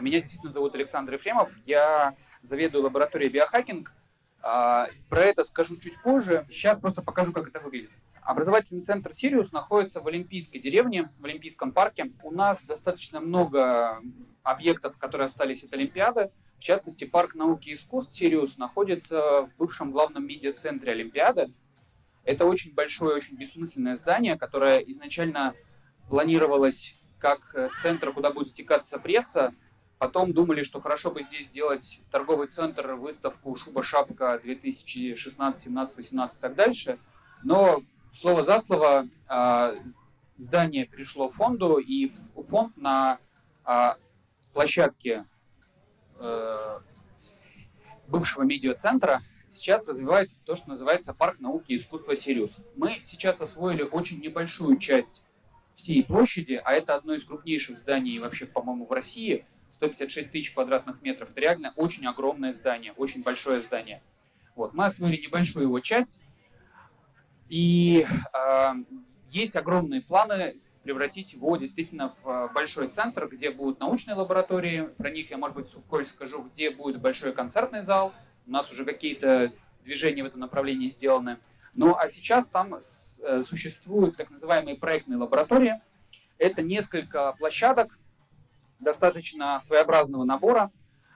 Меня действительно зовут Александр Ефремов, я заведую лабораторией биохакинг. А, про это скажу чуть позже. Сейчас просто покажу, как это выглядит. Образовательный центр «Сириус» находится в Олимпийской деревне, в Олимпийском парке. У нас достаточно много объектов, которые остались от Олимпиады. В частности, парк науки и искусств «Сириус» находится в бывшем главном медиацентре Олимпиады. Это очень большое, очень бессмысленное здание, которое изначально планировалось как центр, куда будет стекаться пресса. Потом думали, что хорошо бы здесь сделать торговый центр, выставку «Шуба-шапка» 2016, 17, 18 и так дальше. Но слово за слово а, здание перешло фонду, и фонд на а, площадке э, бывшего медиацентра сейчас развивает то, что называется парк науки и искусства «Сириус». Мы сейчас освоили очень небольшую часть всей площади, а это одно из крупнейших зданий вообще, по-моему, в России, 156 тысяч квадратных метров. Это реально очень огромное здание, очень большое здание. Вот, мы освоили небольшую его часть, и э, есть огромные планы превратить его действительно в большой центр, где будут научные лаборатории, про них я, может быть, вскользь скажу, где будет большой концертный зал, у нас уже какие-то движения в этом направлении сделаны. Ну а сейчас там э, существуют так называемые проектные лаборатории. Это несколько площадок достаточно своеобразного набора,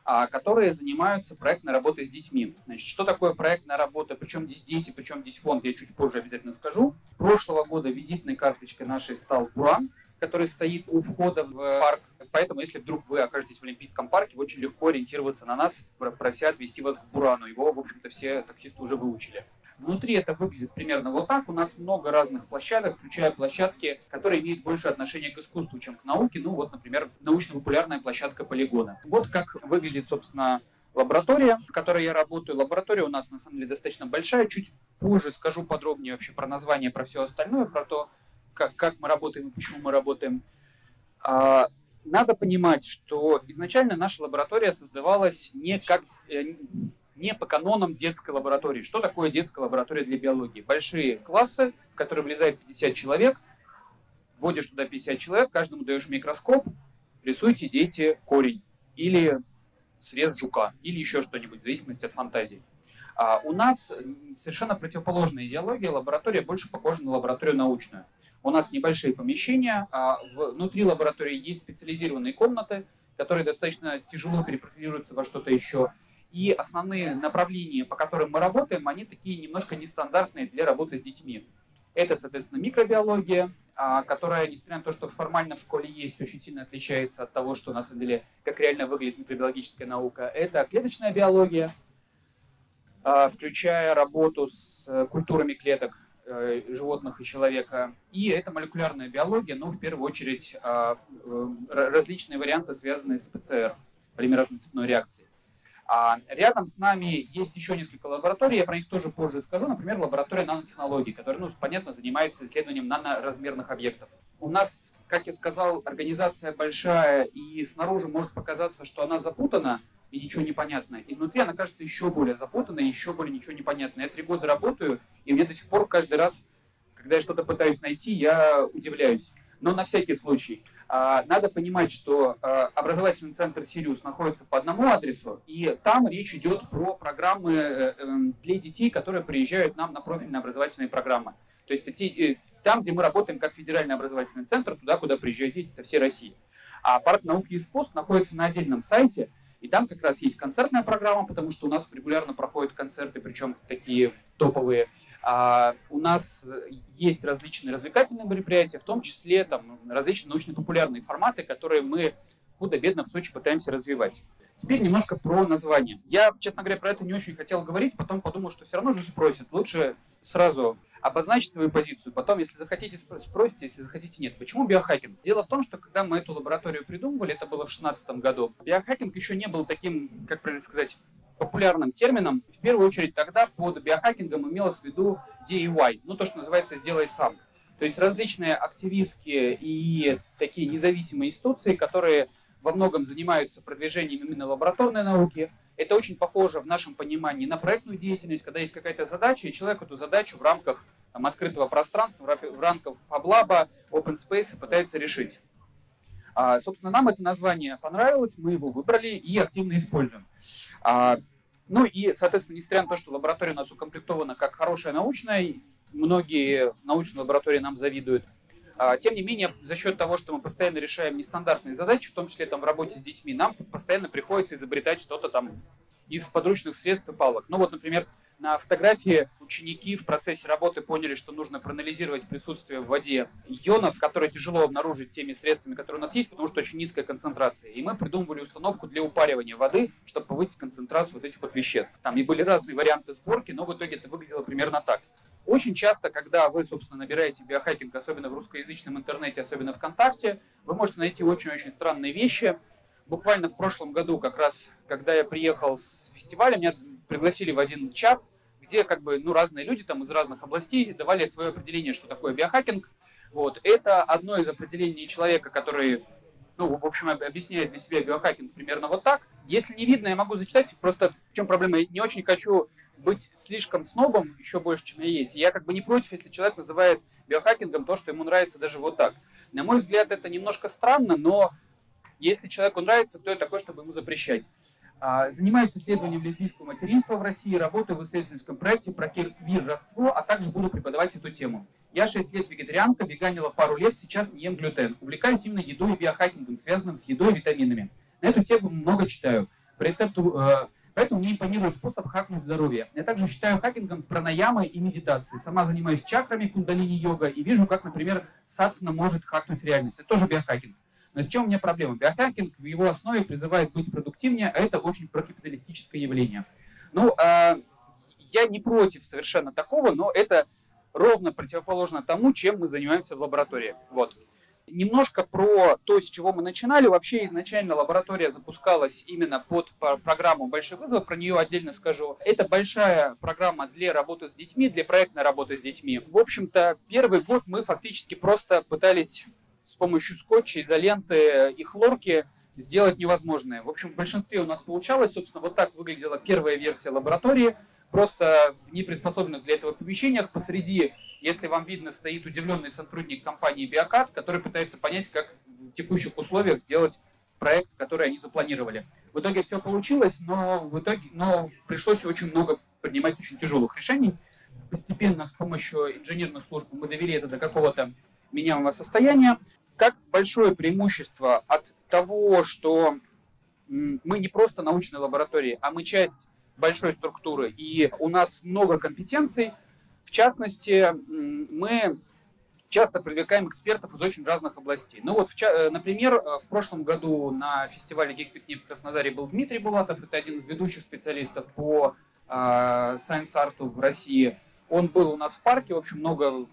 а, которые занимаются проектной работой с детьми. Значит, что такое проектная работа, причем здесь дети, причем здесь фонд, я чуть позже обязательно скажу. С прошлого года визитной карточкой нашей стал Буран, который стоит у входа в парк. Поэтому, если вдруг вы окажетесь в Олимпийском парке, очень легко ориентироваться на нас, прося отвезти вас к Бурану. Его, в общем-то, все таксисты уже выучили. Внутри это выглядит примерно вот так. У нас много разных площадок, включая площадки, которые имеют больше отношения к искусству, чем к науке. Ну вот, например, научно-популярная площадка полигона. Вот как выглядит, собственно, лаборатория, в которой я работаю. Лаборатория у нас, на самом деле, достаточно большая. Чуть позже скажу подробнее вообще про название, про все остальное, про то, как, как мы работаем и почему мы работаем. А, надо понимать, что изначально наша лаборатория создавалась не как э, не по канонам детской лаборатории. Что такое детская лаборатория для биологии? Большие классы, в которые влезает 50 человек, вводишь туда 50 человек, каждому даешь микроскоп, рисуйте дети корень или срез жука, или еще что-нибудь, в зависимости от фантазии. А у нас совершенно противоположная идеология, лаборатория больше похожа на лабораторию научную. У нас небольшие помещения, а внутри лаборатории есть специализированные комнаты, которые достаточно тяжело перепрофилируются во что-то еще. И основные направления, по которым мы работаем, они такие немножко нестандартные для работы с детьми. Это, соответственно, микробиология, а, которая, несмотря на то, что формально в школе есть, очень сильно отличается от того, что на самом деле, как реально выглядит микробиологическая наука. Это клеточная биология, а, включая работу с культурами клеток э, животных и человека. И это молекулярная биология, но в первую очередь а, э, различные варианты, связанные с ПЦР, полимеразной цепной реакцией. А рядом с нами есть еще несколько лабораторий, я про них тоже позже скажу. Например, лаборатория нанотехнологий, которая, ну, понятно, занимается исследованием наноразмерных объектов. У нас, как я сказал, организация большая, и снаружи может показаться, что она запутана, и ничего не понятно. Внутри она кажется еще более запутанной, еще более ничего не понятно. Я три года работаю, и мне до сих пор каждый раз, когда я что-то пытаюсь найти, я удивляюсь. Но на всякий случай. А, надо понимать, что а, образовательный центр «Сириус» находится по одному адресу, и там речь идет про программы э, эм, для детей, которые приезжают нам на профильные образовательные программы. То есть э, там, где мы работаем как федеральный образовательный центр, туда, куда приезжают дети со всей России. А парк науки и искусств находится на отдельном сайте, и там как раз есть концертная программа, потому что у нас регулярно проходят концерты, причем такие топовые. А у нас есть различные развлекательные мероприятия, в том числе там, различные научно-популярные форматы, которые мы худо-бедно в Сочи пытаемся развивать. Теперь немножко про название. Я, честно говоря, про это не очень хотел говорить, потом подумал, что все равно же спросят. Лучше сразу обозначить свою позицию. Потом, если захотите, спросите, если захотите, нет. Почему биохакинг? Дело в том, что когда мы эту лабораторию придумывали, это было в 2016 году, биохакинг еще не был таким, как правильно сказать, популярным термином. В первую очередь тогда под биохакингом имелось в виду DIY, ну то, что называется «сделай сам». То есть различные активистские и такие независимые институции, которые во многом занимаются продвижением именно лабораторной науки. Это очень похоже в нашем понимании на проектную деятельность, когда есть какая-то задача, и человек эту задачу в рамках там, открытого пространства, в рамках FabLab, Open Space пытается решить. А, собственно, нам это название понравилось, мы его выбрали и активно используем. А, ну и, соответственно, несмотря на то, что лаборатория у нас укомплектована как хорошая научная, многие научные лаборатории нам завидуют, тем не менее, за счет того, что мы постоянно решаем нестандартные задачи, в том числе там в работе с детьми, нам постоянно приходится изобретать что-то там из подручных средств и палок. Ну вот, например, на фотографии ученики в процессе работы поняли, что нужно проанализировать присутствие в воде ионов, которые тяжело обнаружить теми средствами, которые у нас есть, потому что очень низкая концентрация. И мы придумывали установку для упаривания воды, чтобы повысить концентрацию вот этих вот веществ. Там и были разные варианты сборки, но в итоге это выглядело примерно так. Очень часто, когда вы, собственно, набираете биохакинг, особенно в русскоязычном интернете, особенно ВКонтакте, вы можете найти очень-очень странные вещи. Буквально в прошлом году, как раз, когда я приехал с фестиваля, меня пригласили в один чат, где как бы, ну, разные люди там из разных областей давали свое определение, что такое биохакинг. Вот. Это одно из определений человека, который, ну, в общем, объясняет для себя биохакинг примерно вот так. Если не видно, я могу зачитать, просто в чем проблема, я не очень хочу быть слишком снобом еще больше, чем я есть. Я как бы не против, если человек называет биохакингом то, что ему нравится даже вот так. На мой взгляд, это немножко странно, но если человеку нравится, кто я такой, чтобы ему запрещать? А, занимаюсь исследованием лесбийского материнства в России, работаю в исследовательском проекте про квир-родство, а также буду преподавать эту тему. Я 6 лет вегетарианка, веганила пару лет, сейчас не ем глютен. Увлекаюсь именно едой и биохакингом, связанным с едой и витаминами. На эту тему много читаю. По рецепту э, Поэтому мне импонирует способ хакнуть здоровье. Я также считаю хакингом пранаямы и медитации. Сама занимаюсь чакрами, кундалини-йога и вижу, как, например, садхна может хакнуть реальность. Это тоже биохакинг. Но с чем у меня проблема? Биохакинг в его основе призывает быть продуктивнее, а это очень прокапиталистическое явление. Ну, э, я не против совершенно такого, но это ровно противоположно тому, чем мы занимаемся в лаборатории. Вот. Немножко про то, с чего мы начинали. Вообще изначально лаборатория запускалась именно под программу «Большой вызов», про нее отдельно скажу. Это большая программа для работы с детьми, для проектной работы с детьми. В общем-то, первый год мы фактически просто пытались с помощью скотча, изоленты и хлорки сделать невозможное. В общем, в большинстве у нас получалось. Собственно, вот так выглядела первая версия лаборатории. Просто в неприспособленных для этого помещениях посреди если вам видно, стоит удивленный сотрудник компании Биокат, который пытается понять, как в текущих условиях сделать проект, который они запланировали. В итоге все получилось, но в итоге, но пришлось очень много принимать очень тяжелых решений. Постепенно с помощью инженерных служб мы довели это до какого-то меняемого состояния. Как большое преимущество от того, что мы не просто научная лаборатория, а мы часть большой структуры, и у нас много компетенций, в частности, мы часто привлекаем экспертов из очень разных областей. Ну вот, э, например, э, в прошлом году на фестивале Geek Picnic в Краснодаре был Дмитрий Булатов, это один из ведущих специалистов по Science Art в России. Он был у нас в парке, в общем, много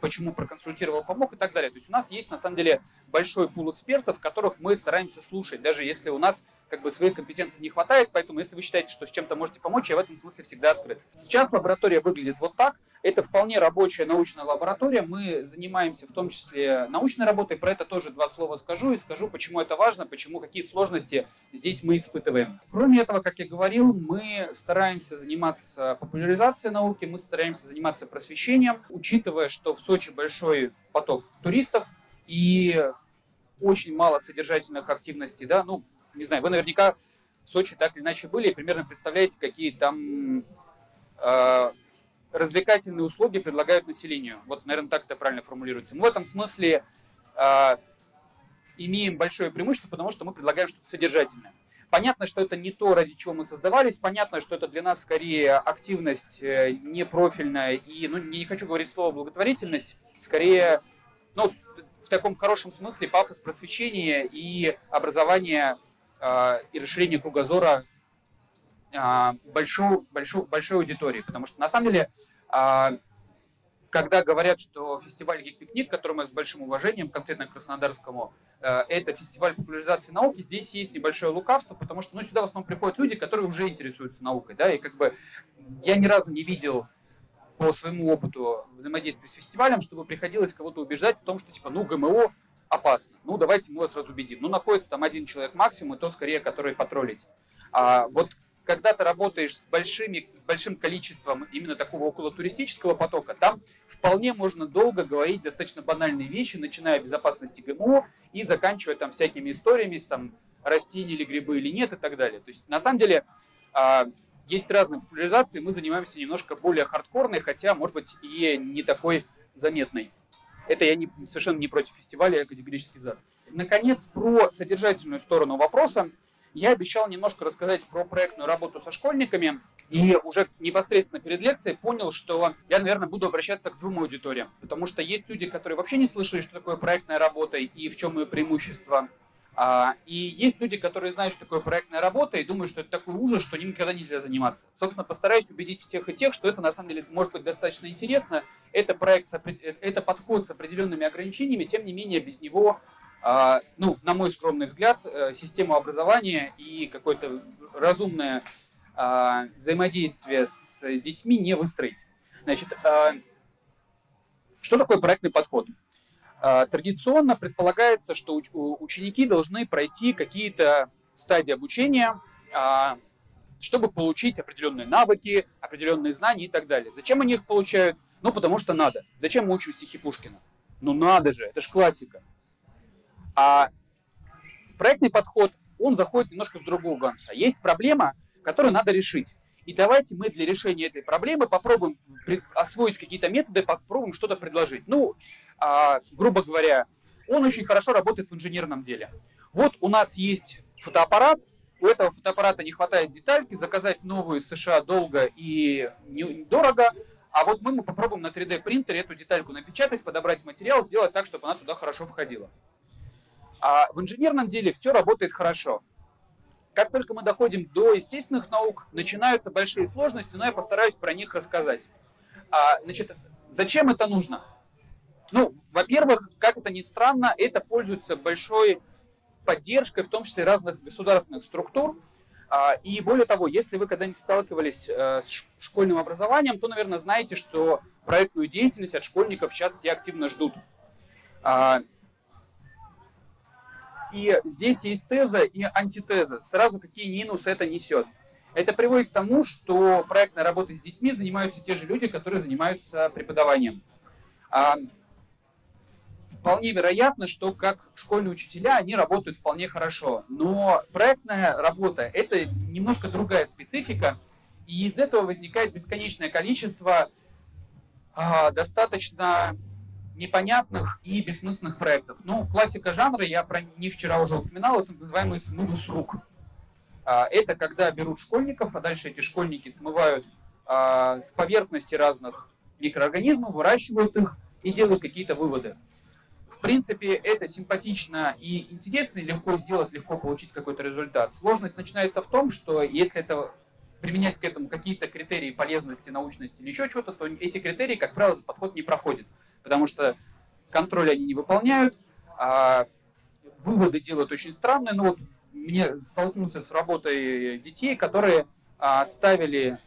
почему проконсультировал, помог и так далее. То есть у нас есть на самом деле большой пул экспертов, которых мы стараемся слушать, даже если у нас как бы своих компетенций не хватает, поэтому если вы считаете, что с чем-то можете помочь, я в этом смысле всегда открыт. Сейчас лаборатория выглядит вот так. Это вполне рабочая научная лаборатория. Мы занимаемся в том числе научной работой. Про это тоже два слова скажу и скажу, почему это важно, почему какие сложности здесь мы испытываем. Кроме этого, как я говорил, мы стараемся заниматься популяризацией науки, мы стараемся заниматься просвещением, учитывая, что в Сочи большой поток туристов и очень мало содержательных активностей, да, ну, не знаю, вы наверняка в Сочи так или иначе были и примерно представляете, какие там э, развлекательные услуги предлагают населению. Вот, наверное, так это правильно формулируется. Мы в этом смысле э, имеем большое преимущество, потому что мы предлагаем что-то содержательное. Понятно, что это не то, ради чего мы создавались. Понятно, что это для нас скорее активность э, непрофильная и, ну, не хочу говорить слово благотворительность, скорее, ну, в таком хорошем смысле пафос просвещения и образования и расширение кругозора э, большой, большой, большой аудитории. Потому что на самом деле, э, когда говорят, что фестиваль Гик-пикник, который мы с большим уважением, конкретно Краснодарскому, э, это фестиваль популяризации науки, здесь есть небольшое лукавство, потому что ну, сюда в основном приходят люди, которые уже интересуются наукой. Да, и как бы я ни разу не видел по своему опыту взаимодействия с фестивалем, чтобы приходилось кого-то убеждать в том, что типа, ну, ГМО опасно. Ну, давайте мы вас разубедим. Ну, находится там один человек максимум, и то скорее, который потроллить. А вот когда ты работаешь с, большими, с большим количеством именно такого около туристического потока, там вполне можно долго говорить достаточно банальные вещи, начиная от безопасности ГМО и заканчивая там всякими историями, там растения или грибы или нет и так далее. То есть на самом деле а, есть разные популяризации, мы занимаемся немножко более хардкорной, хотя, может быть, и не такой заметной. Это я не, совершенно не против фестиваля, я категорически за. Наконец, про содержательную сторону вопроса. Я обещал немножко рассказать про проектную работу со школьниками. И уже непосредственно перед лекцией понял, что я, наверное, буду обращаться к двум аудиториям. Потому что есть люди, которые вообще не слышали, что такое проектная работа и в чем ее преимущество. А, и есть люди, которые знают, что такое проектная работа, и думают, что это такой ужас, что ним никогда нельзя заниматься. Собственно, постараюсь убедить тех и тех, что это на самом деле может быть достаточно интересно. Это проект, это подход с определенными ограничениями, тем не менее без него, а, ну, на мой скромный взгляд, э, систему образования и какое-то разумное а, взаимодействие с детьми не выстроить. Значит, что такое проектный подход? А, традиционно предполагается, что ученики должны пройти какие-то стадии обучения, а, чтобы получить определенные навыки, определенные знания и так далее. Зачем они их получают? Ну, потому что надо. Зачем мы учим стихи Пушкина? Ну, надо же, это же классика. А проектный подход, он заходит немножко с другого конца. Есть проблема, которую надо решить. И давайте мы для решения этой проблемы попробуем освоить какие-то методы, попробуем что-то предложить. Ну, грубо говоря, он очень хорошо работает в инженерном деле. Вот у нас есть фотоаппарат, у этого фотоаппарата не хватает детальки, заказать новую из США долго и дорого, а вот мы, мы попробуем на 3D принтере эту детальку напечатать, подобрать материал, сделать так, чтобы она туда хорошо входила. А в инженерном деле все работает хорошо. Как только мы доходим до естественных наук, начинаются большие сложности, но я постараюсь про них рассказать. А, значит, зачем это нужно? Ну, во-первых, как это ни странно, это пользуется большой поддержкой, в том числе разных государственных структур. А, и более того, если вы когда-нибудь сталкивались э, с школьным образованием, то, наверное, знаете, что проектную деятельность от школьников сейчас все активно ждут. А, и здесь есть теза и антитеза. Сразу какие минусы это несет. Это приводит к тому, что проектной работой с детьми занимаются те же люди, которые занимаются преподаванием. Вполне вероятно, что как школьные учителя они работают вполне хорошо. Но проектная работа – это немножко другая специфика, и из этого возникает бесконечное количество а, достаточно непонятных и бессмысленных проектов. Ну, классика жанра, я про них вчера уже упоминал, это называемый смывы с рук. А, это когда берут школьников, а дальше эти школьники смывают а, с поверхности разных микроорганизмов, выращивают их и делают какие-то выводы. В принципе, это симпатично и интересно, и легко сделать, легко получить какой-то результат. Сложность начинается в том, что если это применять к этому какие-то критерии полезности, научности или еще чего-то, то эти критерии, как правило, подход не проходит. Потому что контроль они не выполняют, а выводы делают очень странные. Ну вот мне столкнулся с работой детей, которые а, ставили,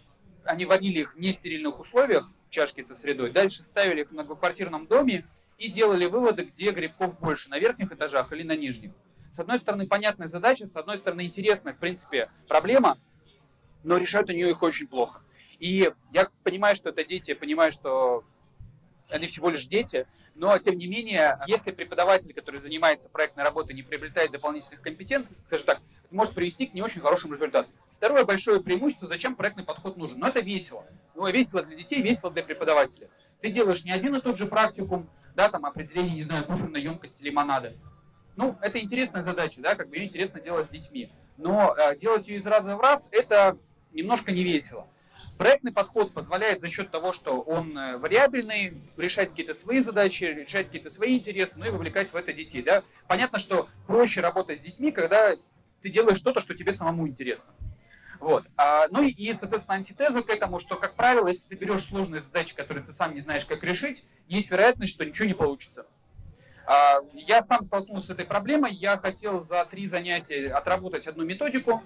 они водили их в нестерильных условиях, чашки со средой, дальше ставили их в многоквартирном доме, и делали выводы, где грибков больше, на верхних этажах или на нижних. С одной стороны, понятная задача, с одной стороны, интересная, в принципе, проблема, но решают они их очень плохо. И я понимаю, что это дети, понимаю, что они всего лишь дети, но тем не менее, если преподаватель, который занимается проектной работой, не приобретает дополнительных компетенций, скажем так, это может привести к не очень хорошим результатам. Второе большое преимущество, зачем проектный подход нужен. Но это весело. Ну, весело для детей, весело для преподавателя. Ты делаешь не один и тот же практикум, да, там определение, не знаю, буферной емкости лимонада. Ну, это интересная задача, да, как бы ее интересно делать с детьми. Но э, делать ее из раза в раз, это немножко не весело. Проектный подход позволяет за счет того, что он э, вариабельный, решать какие-то свои задачи, решать какие-то свои интересы, ну и вовлекать в это детей. Да? Понятно, что проще работать с детьми, когда ты делаешь что-то, что тебе самому интересно. Вот. А, ну и, соответственно, антитеза к этому, что, как правило, если ты берешь сложные задачи, которые ты сам не знаешь, как решить, есть вероятность, что ничего не получится. А, я сам столкнулся с этой проблемой. Я хотел за три занятия отработать одну методику.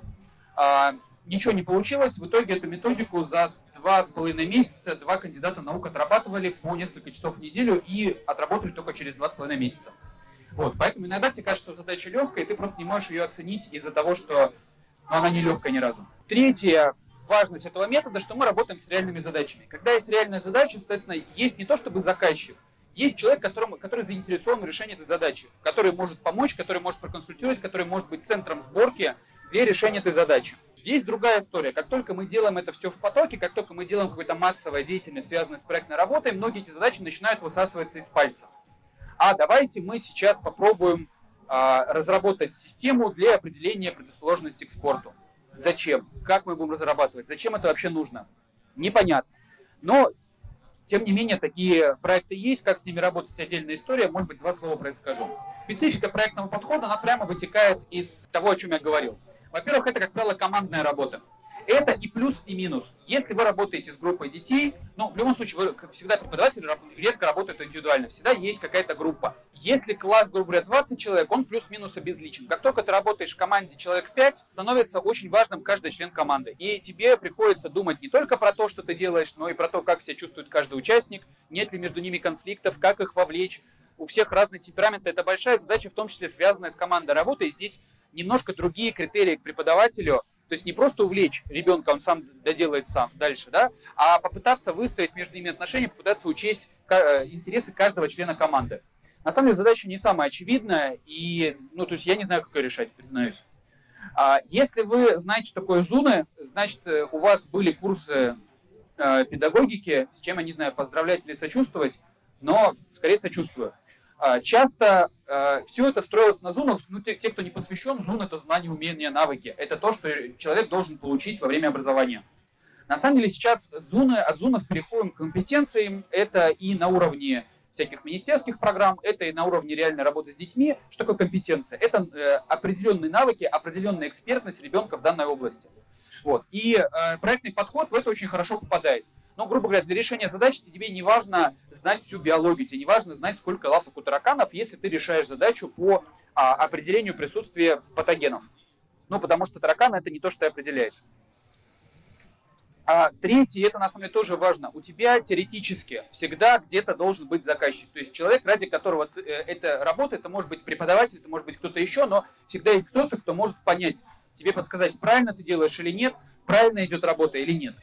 А, ничего не получилось. В итоге эту методику за два с половиной месяца два кандидата наук отрабатывали по несколько часов в неделю и отработали только через два с половиной месяца. Вот, поэтому иногда тебе кажется, что задача легкая, и ты просто не можешь ее оценить из-за того, что но она не легкая ни разу. Третье, важность этого метода, что мы работаем с реальными задачами. Когда есть реальная задача, соответственно, есть не то чтобы заказчик, есть человек, которому, который заинтересован в решении этой задачи, который может помочь, который может проконсультировать, который может быть центром сборки для решения этой задачи. Здесь другая история. Как только мы делаем это все в потоке, как только мы делаем какую-то массовую деятельность, связанную с проектной работой, многие эти задачи начинают высасываться из пальцев. А давайте мы сейчас попробуем разработать систему для определения предрасположенности к спорту. Зачем? Как мы будем разрабатывать? Зачем это вообще нужно? Непонятно. Но тем не менее, такие проекты есть, как с ними работать, отдельная история. Может быть, два слова про. Специфика проектного подхода, она прямо вытекает из того, о чем я говорил. Во-первых, это, как правило, командная работа. Это и плюс, и минус. Если вы работаете с группой детей, ну, в любом случае, вы, как всегда, преподаватель редко работает индивидуально, всегда есть какая-то группа. Если класс, грубо говоря, 20 человек, он плюс-минус обезличен. Как только ты работаешь в команде человек 5, становится очень важным каждый член команды. И тебе приходится думать не только про то, что ты делаешь, но и про то, как себя чувствует каждый участник, нет ли между ними конфликтов, как их вовлечь. У всех разные темпераменты. Это большая задача, в том числе связанная с командой работы. И здесь немножко другие критерии к преподавателю – то есть не просто увлечь ребенка, он сам доделает сам дальше, да, а попытаться выстроить между ними отношения, попытаться учесть э, интересы каждого члена команды. На самом деле задача не самая очевидная, и, ну, то есть я не знаю, как ее решать, признаюсь. А если вы знаете, что такое зуны, значит, э, у вас были курсы э, педагогики, с чем я не знаю, поздравлять или сочувствовать, но скорее сочувствую. А, часто э, все это строилось на зунах. Ну, те, те, кто не посвящен, зун это знание, умения, навыки. Это то, что человек должен получить во время образования. На самом деле сейчас зуны, от зунов переходим к компетенциям. Это и на уровне всяких министерских программ, это и на уровне реальной работы с детьми. Что такое компетенция? Это э, определенные навыки, определенная экспертность ребенка в данной области. Вот. И э, проектный подход в это очень хорошо попадает. Но, грубо говоря, для решения задачи тебе не важно знать всю биологию, тебе не важно знать, сколько лапок у тараканов, если ты решаешь задачу по а, определению присутствия патогенов. Ну, потому что тараканы это не то, что ты определяешь. А третье, это на самом деле тоже важно, у тебя теоретически всегда где-то должен быть заказчик. То есть человек, ради которого э, это работает, это может быть преподаватель, это может быть кто-то еще, но всегда есть кто-то, кто может понять, тебе подсказать, правильно ты делаешь или нет, правильно идет работа или нет.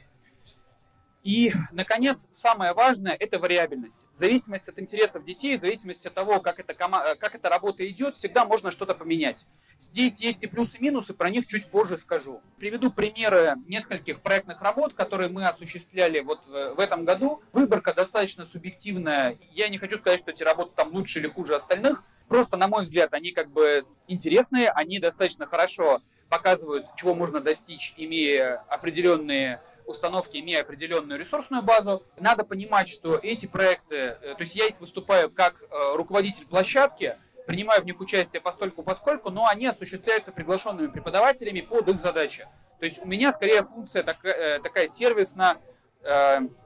И, наконец, самое важное – это вариабельность. В зависимости от интересов детей, в зависимости от того, как эта, кома- как эта работа идет, всегда можно что-то поменять. Здесь есть и плюсы, и минусы, про них чуть позже скажу. Приведу примеры нескольких проектных работ, которые мы осуществляли вот в этом году. Выборка достаточно субъективная. Я не хочу сказать, что эти работы там лучше или хуже остальных. Просто, на мой взгляд, они как бы интересные, они достаточно хорошо показывают, чего можно достичь, имея определенные установки, имея определенную ресурсную базу. Надо понимать, что эти проекты, э, то есть я здесь выступаю как э, руководитель площадки, принимаю в них участие постольку поскольку, но они осуществляются приглашенными преподавателями под их задачи. То есть у меня скорее функция такая, э, такая сервисно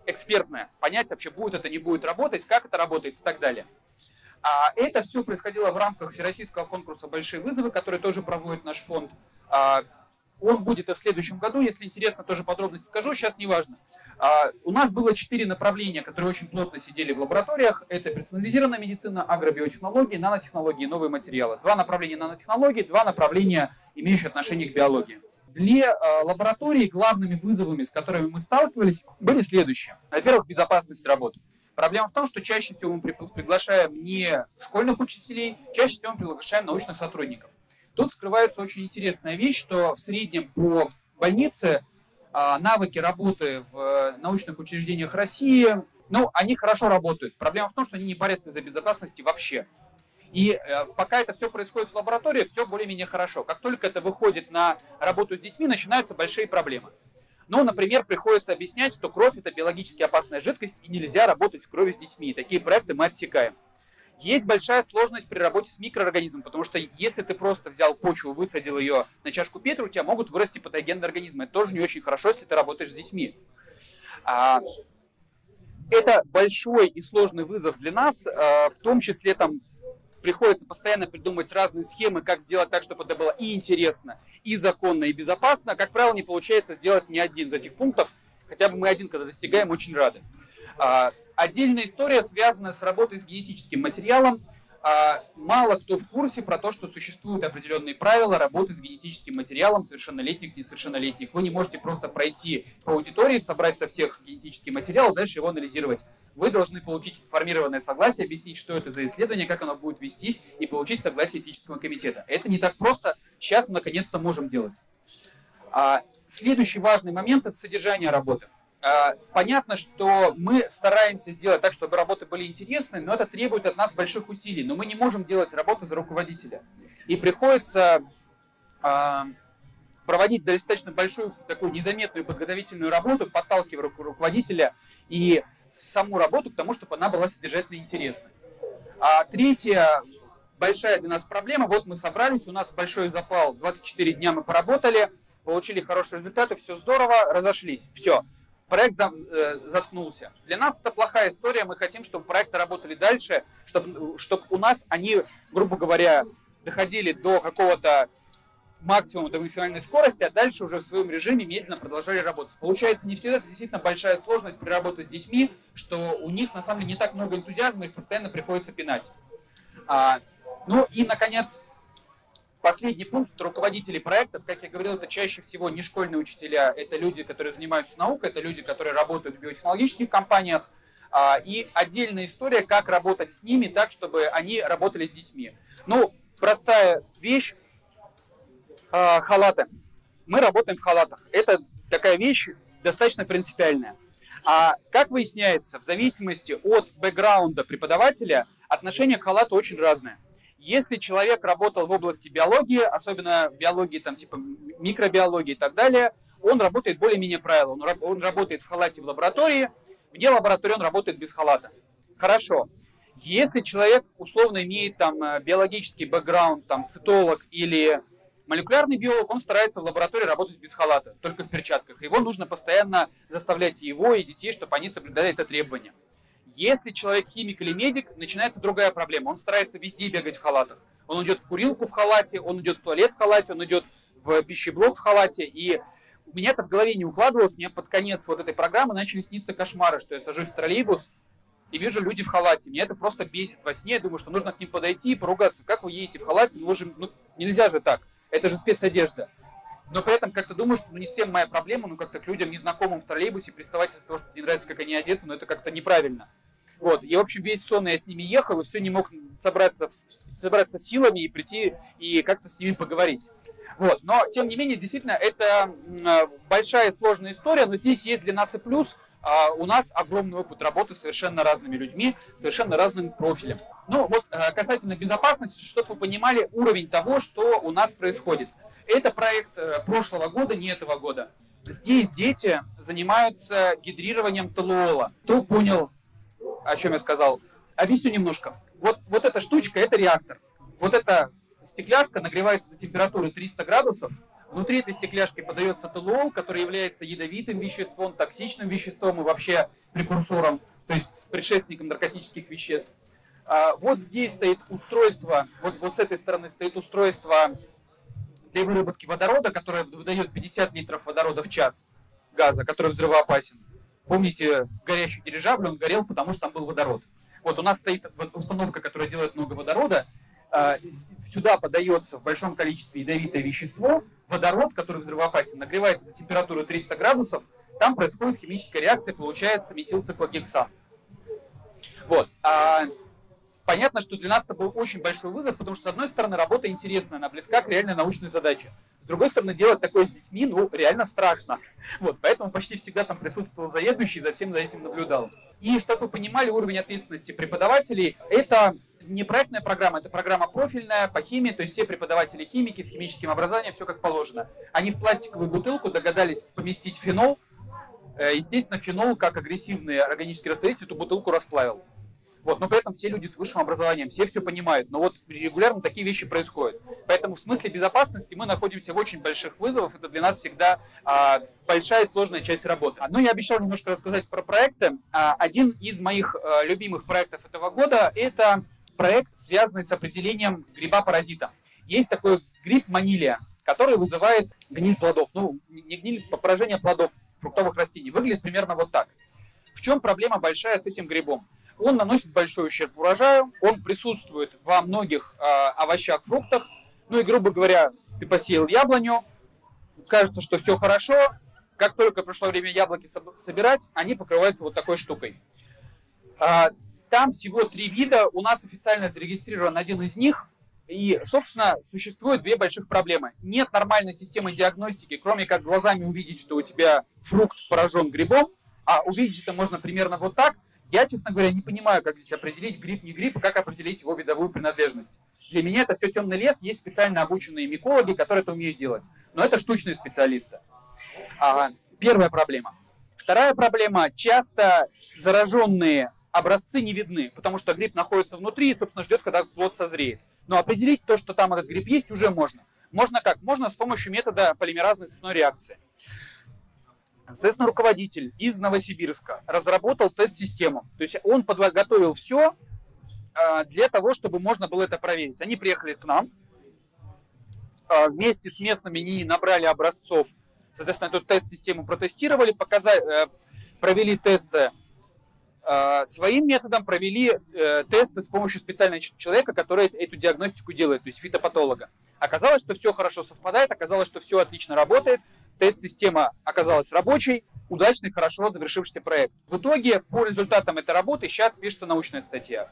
экспертная. Понять вообще, будет это, не будет работать, как это работает и так далее. А это все происходило в рамках Всероссийского конкурса «Большие вызовы», который тоже проводит наш фонд. А, он будет и в следующем году, если интересно, тоже подробности скажу, сейчас не важно. А, у нас было четыре направления, которые очень плотно сидели в лабораториях. Это персонализированная медицина, агробиотехнологии, нанотехнологии, новые материалы. Два направления нанотехнологий, два направления, имеющие отношение к биологии. Для э, лаборатории главными вызовами, с которыми мы сталкивались, были следующие. Во-первых, безопасность работы. Проблема в том, что чаще всего мы приглашаем не школьных учителей, чаще всего мы приглашаем научных сотрудников. Тут скрывается очень интересная вещь, что в среднем по больнице а, навыки работы в э, научных учреждениях России, ну, они хорошо работают. Проблема в том, что они не борются за безопасности вообще. И э, пока это все происходит в лаборатории, все более-менее хорошо. Как только это выходит на работу с детьми, начинаются большие проблемы. Ну, например, приходится объяснять, что кровь это биологически опасная жидкость и нельзя работать с кровью с детьми. Такие проекты мы отсекаем. Есть большая сложность при работе с микроорганизмом, потому что если ты просто взял почву, высадил ее на чашку Петра, у тебя могут вырасти патогенные организмы. Это тоже не очень хорошо, если ты работаешь с детьми. А, это большой и сложный вызов для нас, а, в том числе там приходится постоянно придумывать разные схемы, как сделать так, чтобы это было и интересно, и законно, и безопасно. Как правило, не получается сделать ни один из этих пунктов, хотя бы мы один, когда достигаем, очень рады. А, Отдельная история связана с работой с генетическим материалом. а, мало кто в курсе про то, что существуют определенные правила работы с генетическим материалом совершеннолетних несовершеннолетних. Вы не можете просто пройти по аудитории, собрать со всех генетический материал, дальше его анализировать. Вы должны получить информированное согласие, объяснить, что это за исследование, как оно будет вестись, и получить согласие этического комитета. Это не так просто. Сейчас мы наконец-то можем делать. А следующий важный момент – это содержание работы. А, понятно, что мы стараемся сделать так, чтобы работы были интересны, но это требует от нас больших усилий. Но мы не можем делать работу за руководителя. И приходится а, проводить достаточно большую такую незаметную подготовительную работу, подталкивая руководителя и саму работу к тому, чтобы она была содержательно интересной. А третья большая для нас проблема, вот мы собрались, у нас большой запал, 24 дня мы поработали, получили хорошие результаты, все здорово, разошлись, все проект э, заткнулся. Для нас это плохая история, мы хотим, чтобы проекты работали дальше, чтобы, чтобы у нас они, грубо говоря, доходили до какого-то максимума, до максимальной скорости, а дальше уже в своем режиме медленно продолжали работать. Получается, не всегда это действительно большая сложность при работе с детьми, что у них на самом деле не так много энтузиазма, их постоянно приходится пинать. А, ну и, наконец, Последний пункт руководители проектов, как я говорил, это чаще всего не школьные учителя, это люди, которые занимаются наукой, это люди, которые работают в биотехнологических компаниях. А, и отдельная история, как работать с ними так, чтобы они работали с детьми. Ну, простая вещь, а, халаты. Мы работаем в халатах. Это такая вещь достаточно принципиальная. А как выясняется, в зависимости от бэкграунда преподавателя, отношение к халату очень разное. Если человек работал в области биологии, особенно биологии там типа микробиологии и так далее, он работает более-менее правильно. Он, он работает в халате в лаборатории, вне лаборатории он работает без халата. Хорошо. Если человек условно имеет там э, биологический бэкграунд, там цитолог или молекулярный биолог, он старается в лаборатории работать без халата, только в перчатках. Его нужно постоянно заставлять его и детей, чтобы они соблюдали это требование. Если человек химик или медик, начинается другая проблема. Он старается везде бегать в халатах. Он идет в курилку в халате, он идет в туалет в халате, он идет в пищеблок в халате. И у меня это в голове не укладывалось. Мне под конец вот этой программы начали сниться кошмары, что я сажусь в троллейбус и вижу люди в халате. Меня это просто бесит во сне. Я думаю, что нужно к ним подойти и поругаться. Как вы едете в халате? Ну, же, ну нельзя же так. Это же спецодежда. Но при этом как-то думаю, что ну, не всем моя проблема, ну как-то к людям незнакомым в троллейбусе приставать из-за того, что не нравится, как они одеты, но это как-то неправильно. Вот. И, в общем, весь сон я с ними ехал, и все не мог собраться, собраться силами и прийти и как-то с ними поговорить. Вот. Но, тем не менее, действительно, это большая сложная история, но здесь есть для нас и плюс. А, у нас огромный опыт работы с совершенно разными людьми, совершенно разным профилем. Ну вот э, касательно безопасности, чтобы вы понимали уровень того, что у нас происходит. Это проект э, прошлого года, не этого года. Здесь дети занимаются гидрированием толуола. Кто понял, о чем я сказал. Объясню немножко. Вот, вот эта штучка, это реактор. Вот эта стекляшка нагревается до температуры 300 градусов. Внутри этой стекляшки подается толуол, который является ядовитым веществом, токсичным веществом и вообще прекурсором, то есть предшественником наркотических веществ. А вот здесь стоит устройство, вот, вот с этой стороны стоит устройство для выработки водорода, которое выдает 50 литров водорода в час газа, который взрывоопасен. Помните, горящий дирижабль, он горел, потому что там был водород. Вот у нас стоит установка, которая делает много водорода. А, сюда подается в большом количестве ядовитое вещество, водород, который взрывоопасен, нагревается до температуры 300 градусов, там происходит химическая реакция, получается метилциклогексан. Вот. А понятно, что для нас это был очень большой вызов, потому что, с одной стороны, работа интересная, она близка к реальной научной задаче. С другой стороны, делать такое с детьми, ну, реально страшно. Вот, поэтому почти всегда там присутствовал заведующий, за всем за этим наблюдал. И, чтобы вы понимали, уровень ответственности преподавателей, это не проектная программа, это программа профильная по химии, то есть все преподаватели химики с химическим образованием, все как положено. Они в пластиковую бутылку догадались поместить фенол. Э, естественно, фенол, как агрессивный органический растворитель, эту бутылку расплавил. Вот, но при этом все люди с высшим образованием, все все понимают. Но вот регулярно такие вещи происходят. Поэтому в смысле безопасности мы находимся в очень больших вызовах. Это для нас всегда а, большая и сложная часть работы. Ну, я обещал немножко рассказать про проекты. А, один из моих а, любимых проектов этого года – это проект, связанный с определением гриба-паразита. Есть такой гриб манилия, который вызывает гниль плодов. Ну, не гниль, а поражение плодов фруктовых растений. Выглядит примерно вот так. В чем проблема большая с этим грибом? Он наносит большой ущерб урожаю, он присутствует во многих э, овощах, фруктах. Ну и, грубо говоря, ты посеял яблоню, кажется, что все хорошо, как только пришло время яблоки собирать, они покрываются вот такой штукой. А, там всего три вида, у нас официально зарегистрирован один из них, и, собственно, существует две больших проблемы. Нет нормальной системы диагностики, кроме как глазами увидеть, что у тебя фрукт поражен грибом, а увидеть это можно примерно вот так. Я, честно говоря, не понимаю, как здесь определить гриб, не гриб, и как определить его видовую принадлежность. Для меня это все темный лес, есть специально обученные микологи, которые это умеют делать. Но это штучные специалисты. А, первая проблема. Вторая проблема. Часто зараженные образцы не видны, потому что гриб находится внутри и, собственно, ждет, когда плод созреет. Но определить то, что там этот гриб есть, уже можно. Можно как? Можно с помощью метода полимеразной цепной реакции. Соответственно, руководитель из Новосибирска разработал тест-систему. То есть он подготовил все а, для того, чтобы можно было это проверить. Они приехали к нам, а, вместе с местными не набрали образцов, соответственно, эту тест-систему протестировали, показали, э, провели тесты а, своим методом провели э, тесты с помощью специального человека, который эту диагностику делает, то есть фитопатолога. Оказалось, что все хорошо совпадает, оказалось, что все отлично работает, тест-система оказалась рабочей, удачный, хорошо завершившийся проект. В итоге, по результатам этой работы, сейчас пишется научная статья.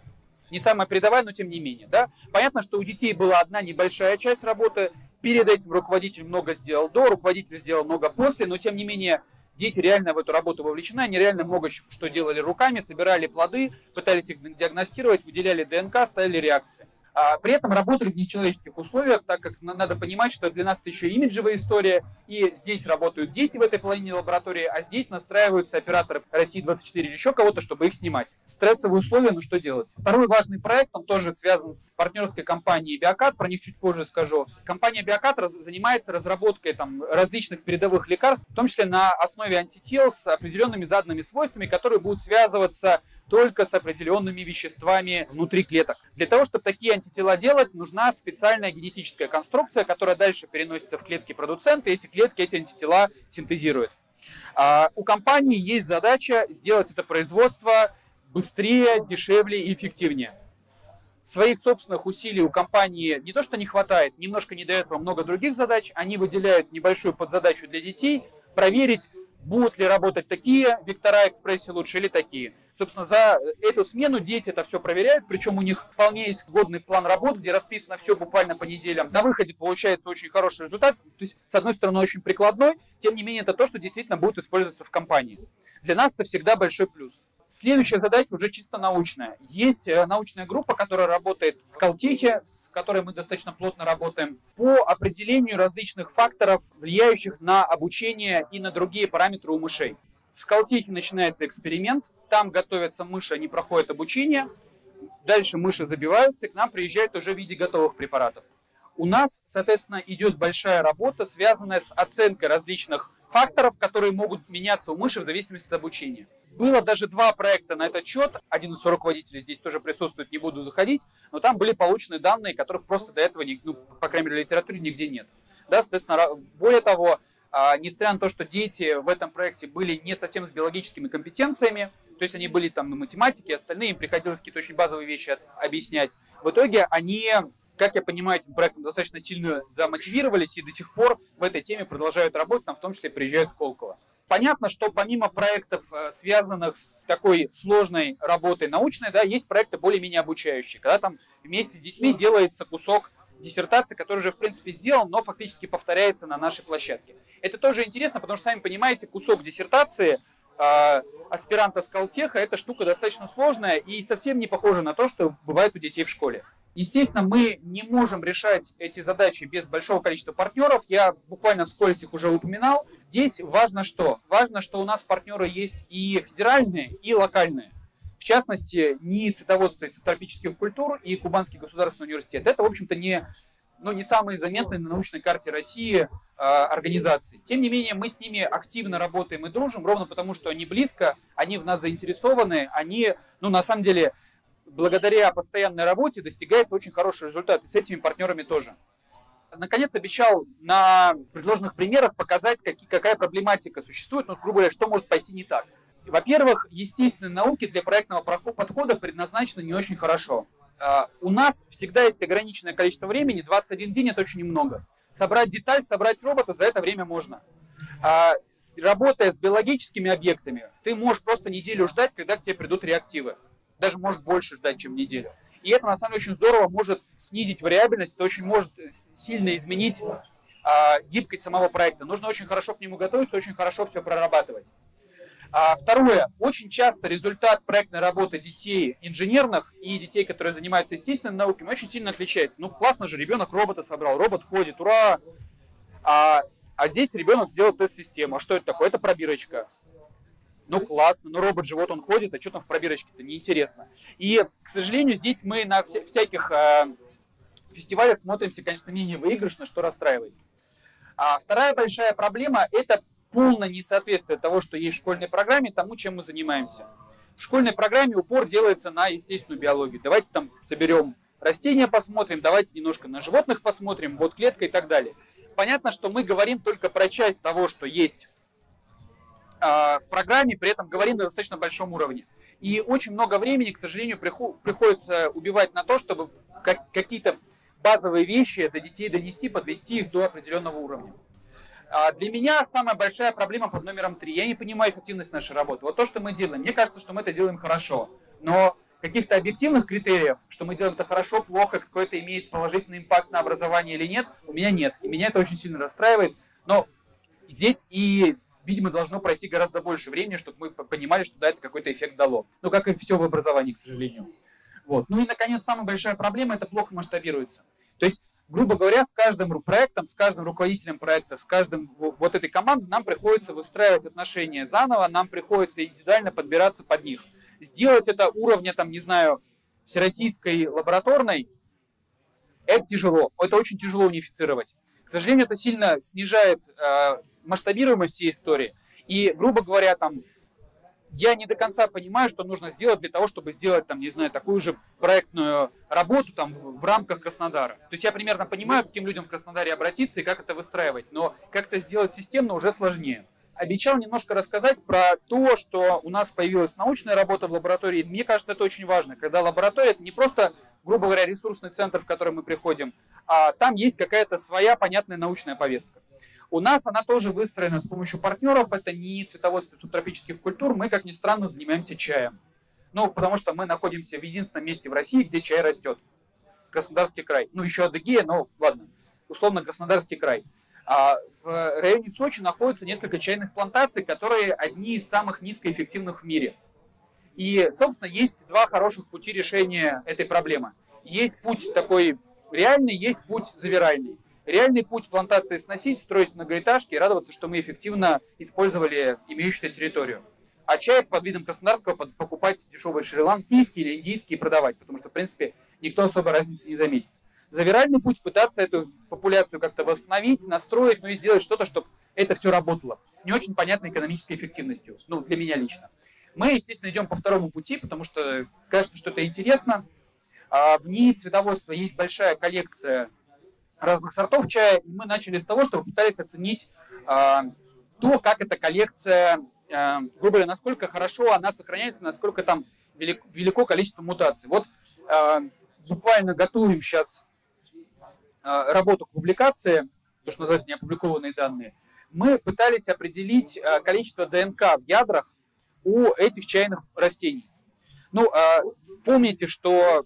Не самая передовая, но тем не менее. Да? Понятно, что у детей была одна небольшая часть работы, перед этим руководитель много сделал до, руководитель сделал много после, но тем не менее дети реально в эту работу вовлечены, они реально много что делали руками, собирали плоды, пытались их диагностировать, выделяли ДНК, ставили реакции. А при этом работали в нечеловеческих условиях, так как надо понимать, что для нас это еще имиджевая история, и здесь работают дети в этой половине лаборатории, а здесь настраиваются операторы России-24 или еще кого-то, чтобы их снимать. Стрессовые условия, ну что делать? Второй важный проект, он тоже связан с партнерской компанией Биокат, про них чуть позже скажу. Компания Биокат раз, занимается разработкой там, различных передовых лекарств, в том числе на основе антител с определенными заданными свойствами, которые будут связываться только с определенными веществами внутри клеток. Для того, чтобы такие антитела делать, нужна специальная генетическая конструкция, которая дальше переносится в клетки продуцента, и эти клетки эти антитела синтезируют. А у компании есть задача сделать это производство быстрее, дешевле и эффективнее. Своих собственных усилий у компании не то что не хватает, немножко не до этого много других задач. Они выделяют небольшую подзадачу для детей, проверить, будут ли работать такие вектора экспрессии лучше или такие. Собственно, за эту смену дети это все проверяют, причем у них вполне есть годный план работ, где расписано все буквально по неделям. На выходе получается очень хороший результат, то есть, с одной стороны, очень прикладной, тем не менее, это то, что действительно будет использоваться в компании. Для нас это всегда большой плюс. Следующая задача уже чисто научная. Есть э, научная группа, которая работает в Калтехе, с которой мы достаточно плотно работаем, по определению различных факторов, влияющих на обучение и на другие параметры у мышей. В Скалтехе начинается эксперимент, там готовятся мыши, они проходят обучение, дальше мыши забиваются, и к нам приезжают уже в виде готовых препаратов. У нас, соответственно, идет большая работа, связанная с оценкой различных факторов, которые могут меняться у мыши в зависимости от обучения. Было даже два проекта на этот счет. Один из руководителей здесь тоже присутствует, не буду заходить. Но там были получены данные, которых просто до этого, ну, по крайней мере, в литературе нигде нет. Да, соответственно, более того, а, несмотря на то, что дети в этом проекте были не совсем с биологическими компетенциями, то есть они были там на математике, остальные им приходилось какие-то очень базовые вещи объяснять. В итоге они, как я понимаю, этим проектом достаточно сильно замотивировались и до сих пор в этой теме продолжают работать, там в том числе приезжают с Колково. Понятно, что помимо проектов, э, связанных с такой сложной работой научной, да, есть проекты более-менее обучающие, когда там вместе с детьми делается кусок диссертации, который уже, в принципе, сделан, но фактически повторяется на нашей площадке. Это тоже интересно, потому что, сами понимаете, кусок диссертации э, аспиранта Скалтеха – это штука достаточно сложная и совсем не похожа на то, что бывает у детей в школе. Естественно, мы не можем решать эти задачи без большого количества партнеров. Я буквально вскользь их уже упоминал. Здесь важно что? Важно, что у нас партнеры есть и федеральные, и локальные. В частности, НИИ цветоводства и тропических культур и Кубанский государственный университет. Это, в общем-то, не, ну, не самые заметные на научной карте России э, организации. Тем не менее, мы с ними активно работаем и дружим, ровно потому, что они близко, они в нас заинтересованы, они, ну, на самом деле, благодаря постоянной работе достигается очень хороший результат. И с этими партнерами тоже. Наконец, обещал на предложенных примерах показать, какие, какая проблематика существует, ну, грубо говоря, что может пойти не так. Во-первых, естественные науки для проектного подхода предназначены не очень хорошо. А, у нас всегда есть ограниченное количество времени, 21 день это очень немного. Собрать деталь, собрать робота за это время можно. А, работая с биологическими объектами, ты можешь просто неделю ждать, когда к тебе придут реактивы. Даже можешь больше ждать, чем неделю. И это на самом деле очень здорово может снизить вариабельность, это очень может сильно изменить а, гибкость самого проекта. Нужно очень хорошо к нему готовиться, очень хорошо все прорабатывать. А, второе. Очень часто результат проектной работы детей инженерных и детей, которые занимаются естественными науками, очень сильно отличается. Ну, классно же, ребенок робота собрал, робот ходит, ура! А, а здесь ребенок сделал тест-систему. А что это такое? Это пробирочка. Ну, классно, но робот же, вот он ходит, а что там в пробирочке-то, неинтересно. И, к сожалению, здесь мы на вся, всяких э, фестивалях смотримся, конечно, менее выигрышно, что расстраивает. А вторая большая проблема – это полное несоответствие того, что есть в школьной программе, тому, чем мы занимаемся. В школьной программе упор делается на естественную биологию. Давайте там соберем растения, посмотрим, давайте немножко на животных посмотрим, вот клетка и так далее. Понятно, что мы говорим только про часть того, что есть в программе, при этом говорим на достаточно большом уровне. И очень много времени, к сожалению, приходится убивать на то, чтобы какие-то базовые вещи до детей донести, подвести их до определенного уровня. А для меня самая большая проблема под номером три. Я не понимаю эффективность нашей работы. Вот то, что мы делаем. Мне кажется, что мы это делаем хорошо. Но каких-то объективных критериев, что мы делаем это хорошо, плохо, какой-то имеет положительный импакт на образование или нет, у меня нет. И меня это очень сильно расстраивает. Но здесь и, видимо, должно пройти гораздо больше времени, чтобы мы понимали, что да, это какой-то эффект дало. Ну, как и все в образовании, к сожалению. Вот. Ну и, наконец, самая большая проблема – это плохо масштабируется. То есть, грубо говоря, с каждым проектом, с каждым руководителем проекта, с каждым вот этой командой нам приходится выстраивать отношения заново, нам приходится индивидуально подбираться под них. Сделать это уровня, там, не знаю, всероссийской лабораторной, это тяжело, это очень тяжело унифицировать. К сожалению, это сильно снижает э, масштабируемость всей истории. И, грубо говоря, там я не до конца понимаю, что нужно сделать для того, чтобы сделать, там, не знаю, такую же проектную работу там, в, в рамках Краснодара. То есть я примерно понимаю, к каким людям в Краснодаре обратиться и как это выстраивать, но как это сделать системно уже сложнее. Обещал немножко рассказать про то, что у нас появилась научная работа в лаборатории. Мне кажется, это очень важно, когда лаборатория это не просто, грубо говоря, ресурсный центр, в который мы приходим, а там есть какая-то своя понятная научная повестка. У нас она тоже выстроена с помощью партнеров. Это не цветоводство субтропических культур. Мы, как ни странно, занимаемся чаем. Ну, потому что мы находимся в единственном месте в России, где чай растет. Краснодарский край. Ну, еще Адыгея, но ладно. Условно, Краснодарский край. А в районе Сочи находится несколько чайных плантаций, которые одни из самых низкоэффективных в мире. И, собственно, есть два хороших пути решения этой проблемы. Есть путь такой реальный, есть путь завиральный. Реальный путь плантации сносить, строить многоэтажки и радоваться, что мы эффективно использовали имеющуюся территорию. А чай под видом краснодарского покупать дешевый шри-ланкийский или индийский и продавать, потому что, в принципе, никто особо разницы не заметит. Завиральный путь пытаться эту популяцию как-то восстановить, настроить, ну и сделать что-то, чтобы это все работало с не очень понятной экономической эффективностью, ну, для меня лично. Мы, естественно, идем по второму пути, потому что кажется, что это интересно. А в ней цветоводства есть большая коллекция разных сортов чая, и мы начали с того, что пытались оценить э, то, как эта коллекция, э, грубо говоря, насколько хорошо она сохраняется, насколько там велик, велико количество мутаций. Вот буквально готовим сейчас работу к публикации, то, что называется неопубликованные данные. Мы пытались определить количество ДНК в ядрах у этих чайных растений. Ну, э, помните, что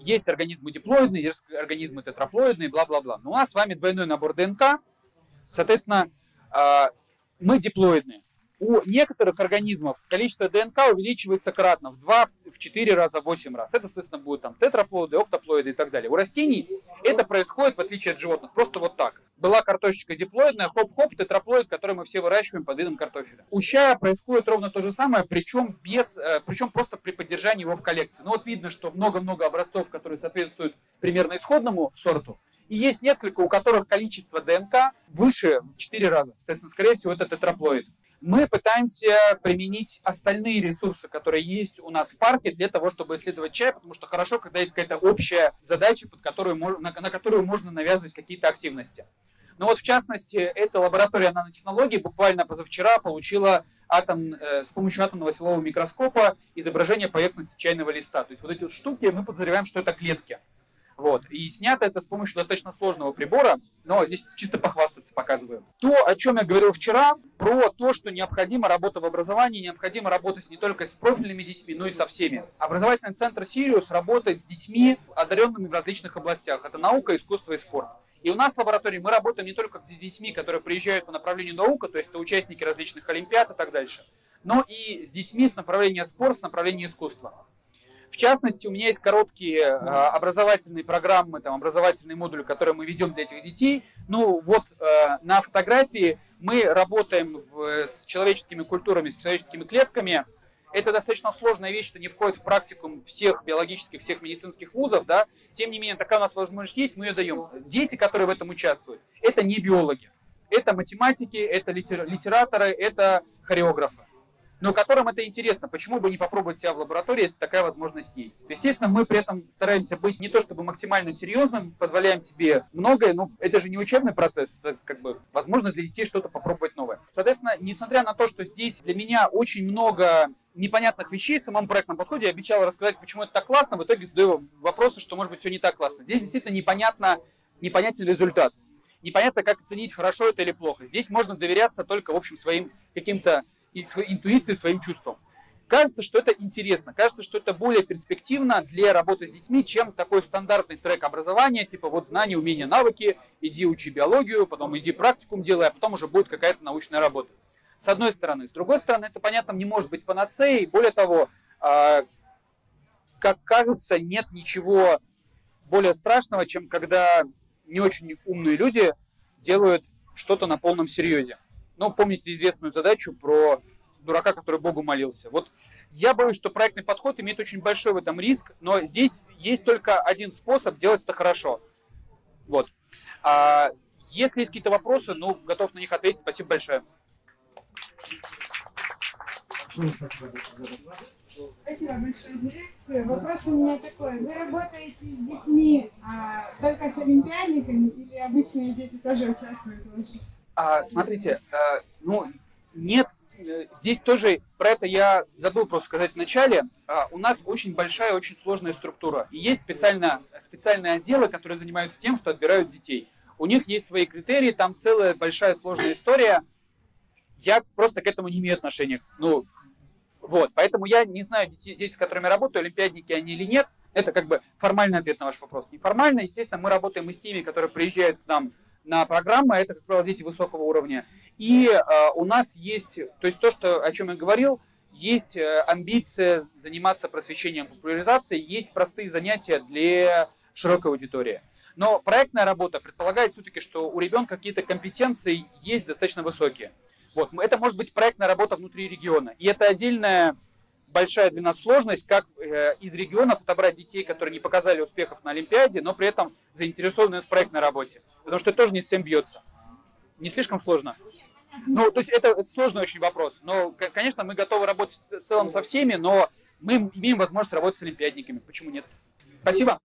есть организмы диплоидные, есть организмы тетраплоидные, бла-бла-бла. Но у нас с вами двойной набор ДНК, соответственно, а, мы диплоидные. У некоторых организмов количество ДНК увеличивается кратно, в 2, в 4 раза, в 8 раз. Это, соответственно, будут там тетраплоиды, октоплоиды и так далее. У растений это происходит, в отличие от животных, просто вот так. Была картошечка диплоидная, хоп-хоп, тетраплоид, который мы все выращиваем под видом картофеля. У чая происходит ровно то же самое, причем, без, э, причем просто при поддержании его в коллекции. Ну вот видно, что много-много образцов, которые соответствуют примерно исходному сорту, и есть несколько, у которых количество ДНК выше в 4 раза. Соответственно, скорее всего, это тетраплоид мы пытаемся применить остальные ресурсы, которые есть у нас в парке, для того, чтобы исследовать чай, потому что хорошо, когда есть какая-то общая задача, под которую, на, на которую можно навязывать какие-то активности. Но вот в частности, эта лаборатория нанотехнологий буквально позавчера получила атом, э, с помощью атомного силового микроскопа изображение поверхности чайного листа. То есть вот эти вот штуки мы подозреваем, что это клетки. Вот. И снято это с помощью достаточно сложного прибора, но здесь чисто похвастаться показываю. То, о чем я говорил вчера, про то, что необходима работа в образовании, необходимо работать не только с профильными детьми, но и со всеми. Образовательный центр «Сириус» работает с детьми, одаренными в различных областях. Это наука, искусство и спорт. И у нас в лаборатории мы работаем не только с детьми, которые приезжают по направлению наука, то есть это участники различных олимпиад и так дальше, но и с детьми с направления спорт, с направления искусства. В частности, у меня есть короткие э, образовательные программы, там, образовательные модули, которые мы ведем для этих детей. Ну, вот э, на фотографии мы работаем в, с человеческими культурами, с человеческими клетками. Это достаточно сложная вещь, что не входит в практику всех биологических, всех медицинских вузов, да. Тем не менее, такая у нас возможность есть, мы ее даем. Дети, которые в этом участвуют, это не биологи. Это математики, это литераторы, это хореографы но которым это интересно. Почему бы не попробовать себя в лаборатории, если такая возможность есть? Естественно, мы при этом стараемся быть не то чтобы максимально серьезным, позволяем себе многое, но это же не учебный процесс, это как бы возможность для детей что-то попробовать новое. Соответственно, несмотря на то, что здесь для меня очень много непонятных вещей в самом проектном подходе, я обещал рассказать, почему это так классно, в итоге задаю вопросы, что может быть все не так классно. Здесь действительно непонятно, непонятен результат. Непонятно, как оценить, хорошо это или плохо. Здесь можно доверяться только, в общем, своим каким-то и своей интуицией, своим чувством. Кажется, что это интересно, кажется, что это более перспективно для работы с детьми, чем такой стандартный трек образования, типа вот знания, умения, навыки, иди учи биологию, потом иди практикум делай, а потом уже будет какая-то научная работа. С одной стороны. С другой стороны, это, понятно, не может быть панацеей. Более того, а, как кажется, нет ничего более страшного, чем когда не очень умные люди делают что-то на полном серьезе. Ну, помните известную задачу про дурака, который Богу молился. Вот я боюсь, что проектный подход имеет очень большой в этом риск, но здесь есть только один способ делать это хорошо. Вот. А если есть какие-то вопросы, ну, готов на них ответить. Спасибо большое. Спасибо большое за лекцию. Вопрос у меня такой. Вы работаете с детьми а, только с олимпиадниками или обычные дети тоже участвуют в ваших а, смотрите, а, ну, нет, э, здесь тоже, про это я забыл просто сказать в начале, а, у нас очень большая, очень сложная структура. И есть специально, специальные отделы, которые занимаются тем, что отбирают детей. У них есть свои критерии, там целая большая сложная история. Я просто к этому не имею отношения. Ну, вот, поэтому я не знаю, дети, дети, с которыми работаю, олимпиадники они или нет. Это как бы формальный ответ на ваш вопрос. Неформально, естественно, мы работаем и с теми, которые приезжают к нам на программы, это, как правило, дети высокого уровня. И э, у нас есть, то есть то, что, о чем я говорил, есть э, амбиция заниматься просвещением, популяризацией, есть простые занятия для широкой аудитории. Но проектная работа предполагает все-таки, что у ребенка какие-то компетенции есть достаточно высокие. Вот. Это может быть проектная работа внутри региона. И это отдельная большая для нас сложность, как э, из регионов отобрать детей, которые не показали успехов на Олимпиаде, но при этом заинтересованы в проектной работе. Потому что это тоже не всем бьется. Не слишком сложно? Ну, то есть это, сложный очень вопрос. Но, конечно, мы готовы работать в целом со всеми, но мы имеем возможность работать с олимпиадниками. Почему нет? Спасибо.